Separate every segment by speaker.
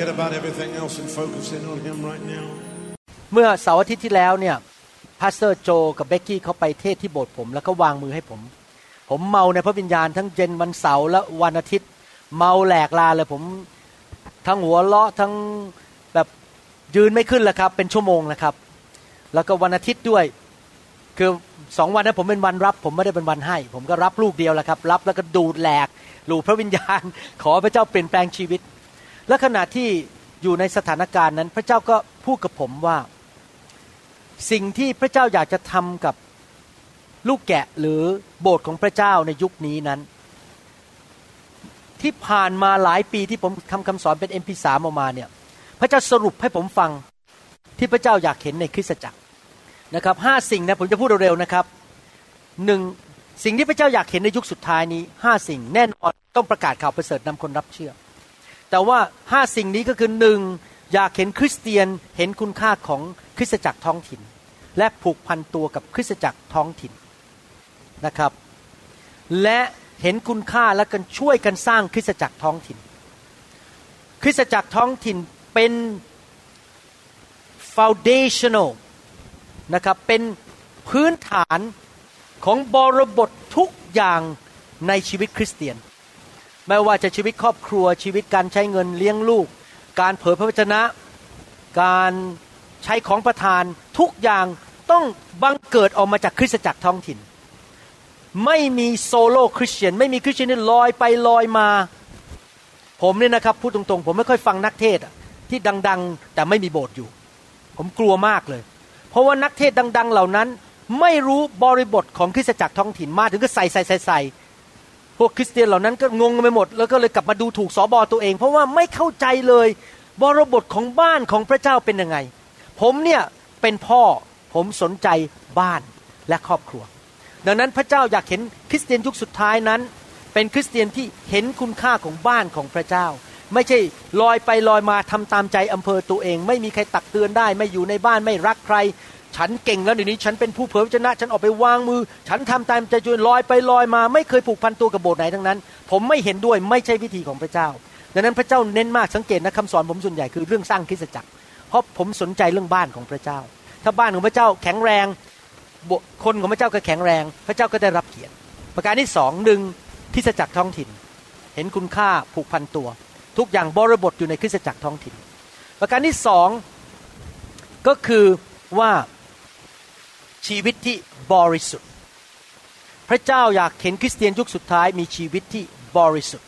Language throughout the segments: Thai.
Speaker 1: forget about everything else and focus in on Him right now.
Speaker 2: เมื่อเสาร์อาทิตย์ที่แล้วเนี่ย Pastor โจกับเบกกี้เขาไปเทศน์ที่โบสถ์ผม แล้วก็วางมือให้ผม ผมเมาในพระวิญญาณทั้งเย็นวันเสาร์และวันอาทิตย์ เมาแหลกลาญเลยผมทั้งหัวเราะทั้งแบบยืนไม่ขึ้นแล้วครับ เป็นชั่วโมงนะครับ แล้วก็วันอาทิตย์ด้วย คือสองวันนั้นผมเป็นวันรับ ผมไม่ได้เป็นวันให้ ผมก็รับลูกเดียวแหละครับ รับแล้วก็ดูดแหลกหลูพระวิญญาณ ขอพระเจ้าเปลี่ยนแปลงชีวิต และขณะที่อยู่ในสถานการณ์นั้น พระเจ้าก็พูดกับผมว่า สิ่งที่พระเจ้าอยากจะทำกับลูกแกะหรือโบสถ์ของพระเจ้าในยุคนี้นั้น ที่ผ่านมาหลายปีที่ผมทำคำสอนเป็น MP3 ออกมาเนี่ย พระเจ้าสรุปให้ผมฟังที่พระเจ้าอยากเห็นในคริสตจักรนะครับห้าสิ่งนะผมจะพูดเร็วๆนะครับหนึ่งสิ่งที่พระเจ้าอยากเห็นในยุคสุดท้ายนี้ห้าสิ่งแน่นอนต้องประกาศข่าวประเสริฐนำคนรับเชื่อ แต่ว่าห้าสิ่งนี้ก็คือหนึ่งอยากเห็นคริสเตียนเห็นคุณค่าของคริสตจักรท้องถิ่น และผูกพันตัวกับคริสตจักรท้องถิ่นนะครับ และเห็นคุณค่าและกันช่วยกันสร้างคริสตจักรท้องถิ่น คริสตจักรท้องถิ่นเป็น foundational นะครับเป็นพื้นฐานของบริบททุกอย่างในชีวิตคริสเตียน ไม่ว่าจะชีวิตครอบครัวชีวิตการใช้เงินเลี้ยงลูก การเผยพระวจนะ การใช้ของประทานทุกอย่างต้องบังเกิดออกมาจากคริสตจักรท้องถิ่น ไม่มีโซโล่คริสเตียน ไม่มีคริสเตียนที่ลอยไปลอยมา ผมเนี่ยนะครับพูดตรงๆ ผมไม่ค่อยฟังนักเทศที่ดัง ๆ แต่ไม่มีโบสถ์อยู่ ผมกลัวมากเลย เพราะว่านักเทศดัง ๆ เหล่านั้น ไม่รู้บริบทของคริสตจักรท้องถิ่นมาถึงก็ใส่ใส่ใส่ใส่ พวกคริสเตียนเหล่านั้นก็งงกันไปหมด แล้วก็เลยกลับมาดูถูกสอบอตัวเอง เพราะว่าไม่เข้าใจเลยบริบทของบ้านของพระเจ้าเป็นยังไง ผมเนี่ยเป็นพ่อผมสนใจบ้านและครอบครัว ดังนั้นพระเจ้าอยากเห็นคริสเตียนยุคสุดท้ายนั้น เป็นคริสเตียนที่เห็นคุณค่าของบ้านของพระเจ้า ไม่ใช่ลอยไปลอยมาทำตามใจอำเภอตัวเอง ไม่มีใครตักเตือนได้ ไม่อยู่ในบ้านไม่รักใคร ฉันเก่งแล้วเดี๋ยวนี้ฉันเป็นผู้เผยพระชนะ ฉันออกไปวางมือ ฉันทำตามใจจนลอยไปลอยมา ไม่เคยผูกพันตัวกับโบสถ์ไหนทั้งนั้น ผมไม่เห็นด้วยไม่ใช่วิธีของพระเจ้า ดังนั้นพระเจ้าเน้นมากสังเกตนะคำสอนผมส่วนใหญ่คือเรื่องสร้างคริสตจักร เพราะผมสนใจเรื่องบ้านของพระเจ้า ถ้าบ้านของพระเจ้าแข็งแรงคนของพระเจ้าก็แข็งแรง พระเจ้าก็ได้รับเกียรติ ประการที่สองหนึ่งคริสตจักรท้องถิ่น เห็นคุณค่าผูกพันตัว ทุกอย่างบริบทอยู่ในคริสตจักรท้องถิ่น ประการที่สองก็คือว่า ชีวิตที่บริสุทธิ์พระเจ้าอยากเห็นคริสเตียนยุคสุดท้ายมีชีวิตที่บริสุทธิ์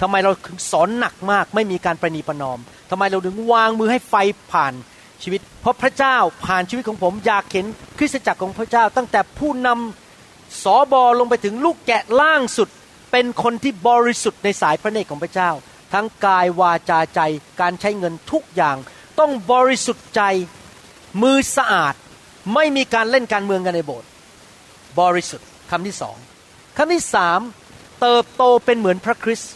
Speaker 2: ทำไมเราถึงสอนหนักมาก ไม่มีการประนีประนอมทำไมเราถึงวางมือให้ไฟผ่านชีวิต เพราะพระเจ้าผ่านชีวิตของผม อยากเห็นคริสตจักรของพระเจ้า ตั้งแต่ผู้นำสอบอลงไปถึงลูกแกะล่างสุด เป็นคนที่บริสุทธิ์ในสายพระเนตรของพระเจ้า ทั้งกายวาจาใจการใช้เงินทุกอย่าง ต้องบริสุทธิ์ใจมือสะอาด ไม่มีการเล่นการเมืองกันในโบสถ์บริสุทธิ์คำที่สองคำที่สามเติบโตเป็นเหมือนพระคริสต์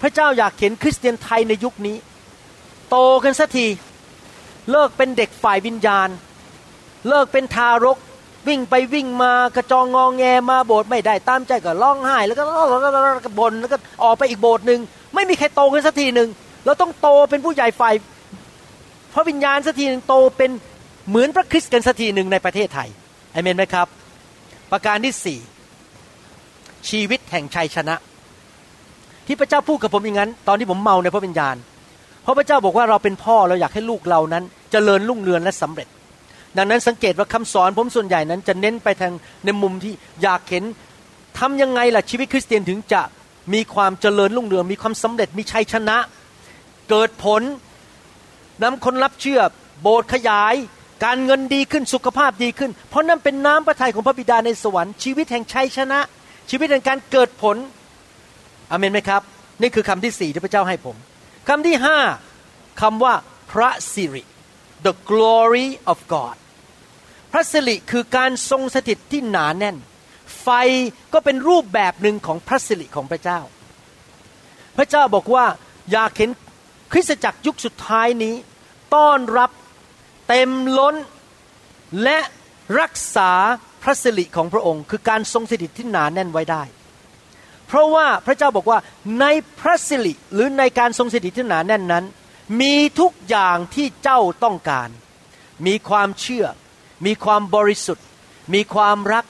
Speaker 2: พระเจ้าอยากเห็นคริสเตียนไทยในยุคนี้ โตกันสักทีเลิกเป็นเด็กฝ่ายวิญญาณ เลิกเป็นทารกวิ่งไปวิ่งมากระจองงองแงมาโบสถ์ไม่ได้ตามใจก็ร้องไห้ แล้วก็บ่นแล้วก็ออกไปอีกโบสถ์หนึ่งไม่มีใครโตกันสักทีหนึ่งเราต้องโตเป็นผู้ใหญ่ฝ่ายพระวิญญาณสักทีหนึ่งโตเป็น เหมือนพระคริสต์กันสักทีหนึ่งในประเทศไทยอเมนไหมครับ ประการที่สี่ชีวิตแห่งชัยชนะ ที่พระเจ้าพูดกับผมอย่างนั้น ตอนที่ผมเมาในพระวิญญาณ เพราะพระเจ้าบอกว่าเราเป็นพ่อเราอยากให้ลูกเรานั้นจเจริญรุ่งเรืองและสำเร็จ ดังนั้นสังเกตว่าคำสอนผมส่วนใหญ่นั้น จะเน้นไปทางในมุมที่อยากเห็นทำยังไงล่ะชีวิตคริสเตียนถึงจะมีความเจริญรุ่งเรืองมีความสำเร็จมีชัยชนะ เกิดผลนำคนรับเชื่อโบสถ์ขยาย การเงินดีขึ้นสุขภาพดีขึ้น เพราะนั่นเป็นน้ำพระทัยของพระบิดาในสวรรค์ชีวิตแห่งชัยชนะ ชีวิตแห่งการเกิดผลอเมนไหมครับ นี่คือคำที่สี่ที่พระเจ้าให้ผมคำที่ห้าคำว่าพระสิริ the glory of God พระสิริคือการทรงสถิตที่หนาแน่น ไฟก็เป็นรูปแบบหนึ่งของพระสิริของพระเจ้า พระเจ้าบอกว่าอยากเห็นคริสตจักรยุคสุดท้ายนี้ ต้อนรับ เต็มล้นและรักษาพระสิริของพระองค์ คือการทรงสถิตที่หนาแน่นไว้ได้ เพราะว่าพระเจ้าบอกว่าในพระสิริหรือในการทรงสถิตที่หนาแน่นนั้น มีทุกอย่างที่เจ้าต้องการ มีความเชื่อ มีความบริสุทธิ์ มีความรัก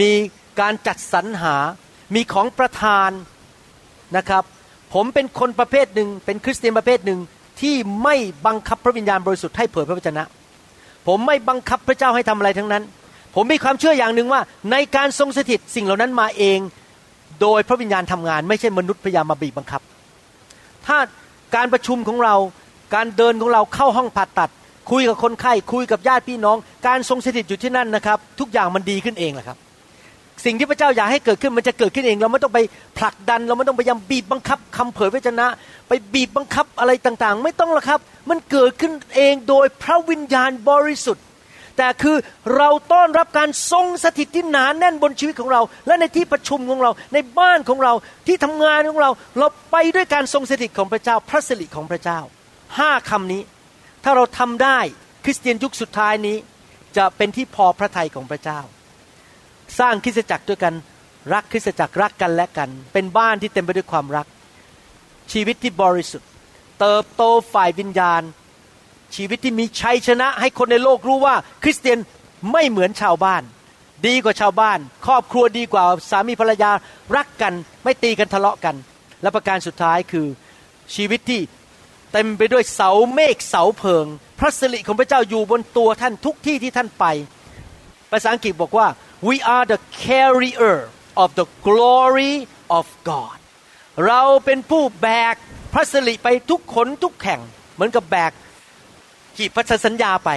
Speaker 2: มีการจัดสรรหา มีของประทานนะครับ ผมเป็นคนประเภทหนึ่งเป็นคริสเตียนประเภทหนึ่ง ที่ไม่บังคับพระวิญญาณบริสุทธิ์ให้เผยพระวจนะ ผมไม่บังคับพระเจ้าให้ทำอะไรทั้งนั้น ผมมีความเชื่ออย่างหนึ่งว่า ในการทรงสถิตสิ่งเหล่านั้นมาเอง โดยพระวิญญาณทำงาน ไม่ใช่มนุษย์พยายามมาบีบบังคับ ถ้าการประชุมของเรา การเดินของเราเข้าห้องผ่าตัด คุยกับคนไข้คุยกับญาติพี่น้อง การทรงสถิตอยู่ที่นั่นนะครับ ทุกอย่างมันดีขึ้นเองแหละครับ สิ่งที่พระเจ้าอยากให้เกิดขึ้นมันจะเกิดขึ้นเอง เราไม่ต้องไปผลักดัน เราไม่ต้องพยายามบีบบังคับคำเผยพระชนะ ไปบีบบังคับอะไรต่างๆ ไม่ต้องหรอกครับ มันเกิดขึ้นเองโดยพระวิญญาณบริสุทธิ์ แต่คือเราต้อนรับการทรงสถิตที่หนานแน่นบนชีวิตของเรา และในที่ประชุมของเรา ในบ้านของเราที่ทำงานของเรา เราไปด้วยการทรงสถิตของพระเจ้า พระสิริของพระเจ้าห้าคำนี้ ถ้าเราทำได้คริสเตียนยุคสุดท้ายนี้จะเป็นที่พอพระทัยของพระเจ้า สร้างคริสตจักรด้วยกัน รักคริสตจักรรักกันและกัน เป็นบ้านที่เต็มไปด้วยความรัก ชีวิตที่บริสุทธิ์ เติบโตฝ่ายวิญญาณ ชีวิตที่มีชัยชนะ ให้คนในโลกรู้ว่า คริสเตียนไม่เหมือนชาวบ้าน ดีกว่าชาวบ้าน ครอบครัวดีกว่าสามีภรรยารักกัน ไม่ตีกันทะเลาะกัน และประการสุดท้ายคือชีวิตที่เต็มไปด้วยเสาเมฆเสาเพิง พระสิริของพระเจ้าอยู่บนตัวท่านทุกที่ที่ท่านไป ภาษาอังกฤษบอกว่า we are the carrier of the glory of God เราเป็นผู้แบกพระสิริไปทุกขนทุกแห่ง เหมือนกับแบกขีดพันธสัญญาไป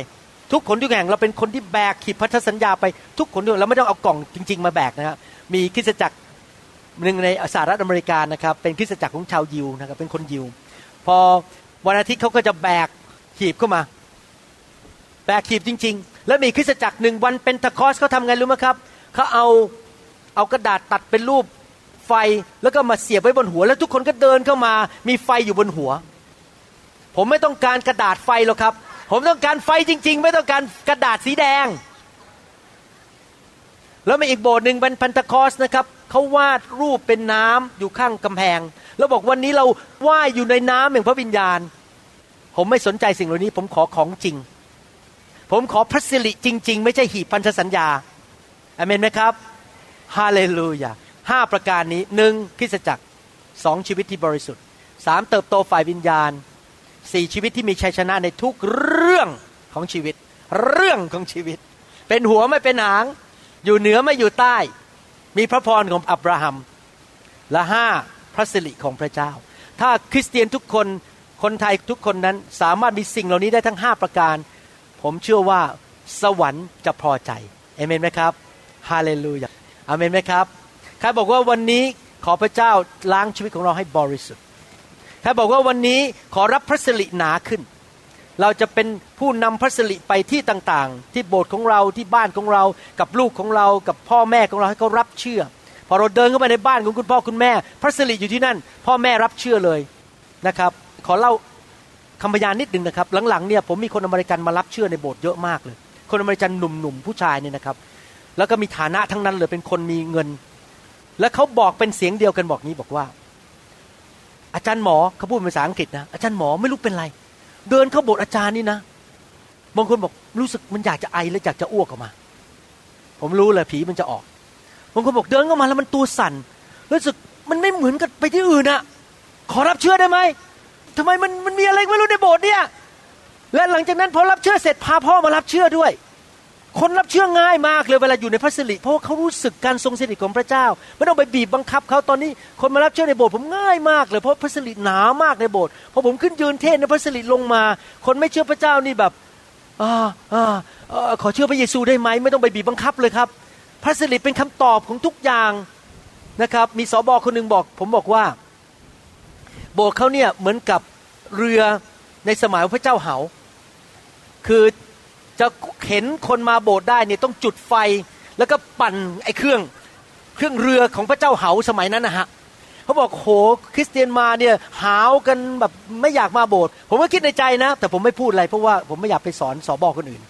Speaker 2: ทุกขนทุกแห่ง เราเป็นคนที่แบกขีดพันธสัญญาไปทุกขนทุกเราไม่ต้องเอากล่องจริง ๆ มาแบกนะครับมีคริสตจักรหนึ่งในสหรัฐอเมริกานะครับ เป็นคริสตจักรของชาวยิวนะครับเป็นคนยิว พอวันอาทิตย์เขาก็จะแบกขีบเข้ามา แบกขีบจริง ๆ แล้วมีคริสตจักรหนึ่งวันเป็นทคอสเขาทำไงรู้ไหมครับเขาเอาเอากระดาษตัดเป็นรูปไฟแล้วก็มาเสียบไว้บนหัว แล้วทุกคนก็เดินเข้ามามีไฟอยู่บนหัว ผมไม่ต้องการกระดาษไฟหรอกครับ ผมต้องการไฟจริง ๆ ไม่ต้องการกระดาษสีแดง แล้วมีอีกโบสถ์หนึ่งเป็นพันธคอสนะครับเขาวาดรูปเป็นน้ำอยู่ข้างกำแพง แล้วบอกวันนี้เราว่ายอยู่ในน้ำอย่งพระวิญญาณ ผมไม่สนใจสิ่งเหล่านี้ ผมขอของจริง ผมขอพระสิริจริง ๆ ไม่ใช่หีบพันธสัญญาอเมนไหมครับฮาเลลูยาห้าประการนี้หนึ่งคริสจักรสองชีวิตที่บริสุทธิ์สามเติบโตฝ่ายวิญญาณสี่ชีวิตที่มีชัยชนะในทุกเรื่องของชีวิต เรื่องของชีวิต เป็นหัวไม่เป็นหาง อยู่เหนือไม่อยู่ใต้ มีพระพรของอับราฮัม และห้าพระสิริของพระเจ้า ถ้าคริสเตียนทุกคนคนไทยทุกคนนั้นสามารถมีสิ่งเหล่านี้ได้ทั้งห้าประการ ผมเชื่อว่าสวรรค์จะพอใจเอเมนไหมครับฮาเลลูยาอเมนไหมครับใครบอกว่าวันนี้ขอพระเจ้าล้างชีวิตของเราให้บริสุทธิ์ใครบอกว่าวันนี้ขอรับพระสิริหนาขึ้น เราจะเป็นผู้นำพระสิริไปที่ต่างๆ ที่โบสถ์ของเราที่บ้านของเรา กับลูกของเรา กับพ่อแม่ของเราให้เขารับเชื่อ พอเราเดินเข้าไปในบ้านของคุณพ่อคุณแม่ พระสิริอยู่ที่นั่น พ่อแม่รับเชื่อเลยนะครับ ขอเล่า คำพยานนิดหนึ่งนะครับ หลังๆเนี่ยผมมีคนอเมริกันมารับเชื่อในโบสถ์เยอะมากเลย คนอเมริกันหนุ่มๆผู้ชายเนี่ยนะครับ แล้วก็มีฐานะทั้งนั้นเลยเป็นคนมีเงิน แล้วเขาบอกเป็นเสียงเดียวกันบอกนี้บอกว่า อาจารย์หมอเขาพูดเป็นภาษาอังกฤษนะอาจารย์หมอไม่รู้เป็นไร เดินเข้าโบสถ์อาจารย์นี่นะบางคนบอกรู้สึกมันอยากจะไอแล้วอยากจะอ้วกออกมา ผมรู้เลยผีมันจะออกบางคนบอกเดินเข้ามาแล้วมันตัวสั่นรู้สึกมันไม่เหมือนกับไปที่อื่นอะขอรับเชื่อได้ไหม ทำไมมันมันมีอะไรไม่รู้ในโบสถ์เนี่ย และหลังจากนั้นพอรับเชื่อเสร็จพาพ่อมารับเชื่อด้วย คนรับเชื่อง่ายมากเลยเวลาอยู่ในพระสิริเพราะว่าเขารู้สึกการทรงสถิตของพระเจ้า ไม่ต้องไปบีบบังคับเขาตอนนี้คนมารับเชื่อในโบสถ์ผมง่ายมากเลยเพราะพระสิริหนามากในโบสถ์พอผมขึ้นยืนเทศในพระสิริลงมา คนไม่เชื่อพระเจ้านี่แบบอ่าอ่าขอเชื่อพระเยซูได้ไหมไม่ต้องไปบีบบังคับเลยครับ พระสิริเป็นคำตอบของทุกอย่างนะครับ มีสอบอคนหนึ่งบอก ผมบอกว่า โบสถ์เขาเนี่ยเหมือนกับเรือในสมัยพระเจ้าเหา คือจะเข็นคนมาโบสถ์ได้เนี่ยต้องจุดไฟแล้วก็ปั่นไอ้เครื่องเครื่องเรือของพระเจ้าเหาสมัยนั้นนะฮะเขาบอกโหคริสเตียนมาเนี่ยหาวกันแบบไม่อยากมาโบสถ์ผมก็คิดในใจนะ แต่ผมไม่พูดอะไรเพราะว่าผมไม่อยากไปสอนสอบอกคนอื่น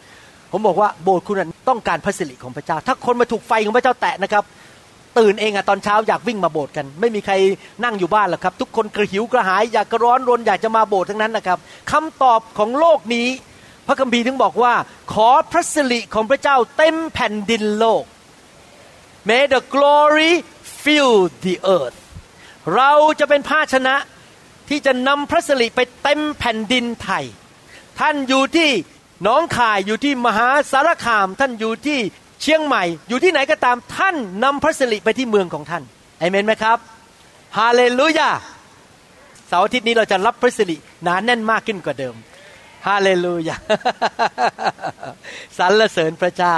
Speaker 2: ผมบอกว่าโบสถ์คุณต้องการพระสิริของพระเจ้า ถ้าคนมาถูกไฟของพระเจ้าแตะนะครับ ตื่นเองอะตอนเช้าอยากวิ่งมาโบสถ์กัน ไม่มีใครนั่งอยู่บ้านหรอกครับ ทุกคนกระหิวกระหายอยากกระร้อนรนอยากจะมาโบสถ์ทั้งนั้นนะครับคำตอบของโลกนี้ พระคัมภีร์ถึงบอกว่า ขอพระสิริของพระเจ้าเต็มแผ่นดินโลก May the glory fill the earth เราจะเป็นภาชนะที่จะนำพระสิริไปเต็มแผ่นดินไทย ท่านอยู่ที่น้องข่ายอยู่ที่มหาสารคาม ท่านอยู่ที่ เชียงใหม่อยู่ที่ไหนก็ตามท่านนำพระสิริไปที่เมืองของท่านเอเมนไหมครับฮาเลลูยาเสาร์อาทิตย์นี้เราจะรับพระสิริหนานแน่นมากขึ้นกว่าเดิมฮาเลลูยาสรรเสริญพระเจ้า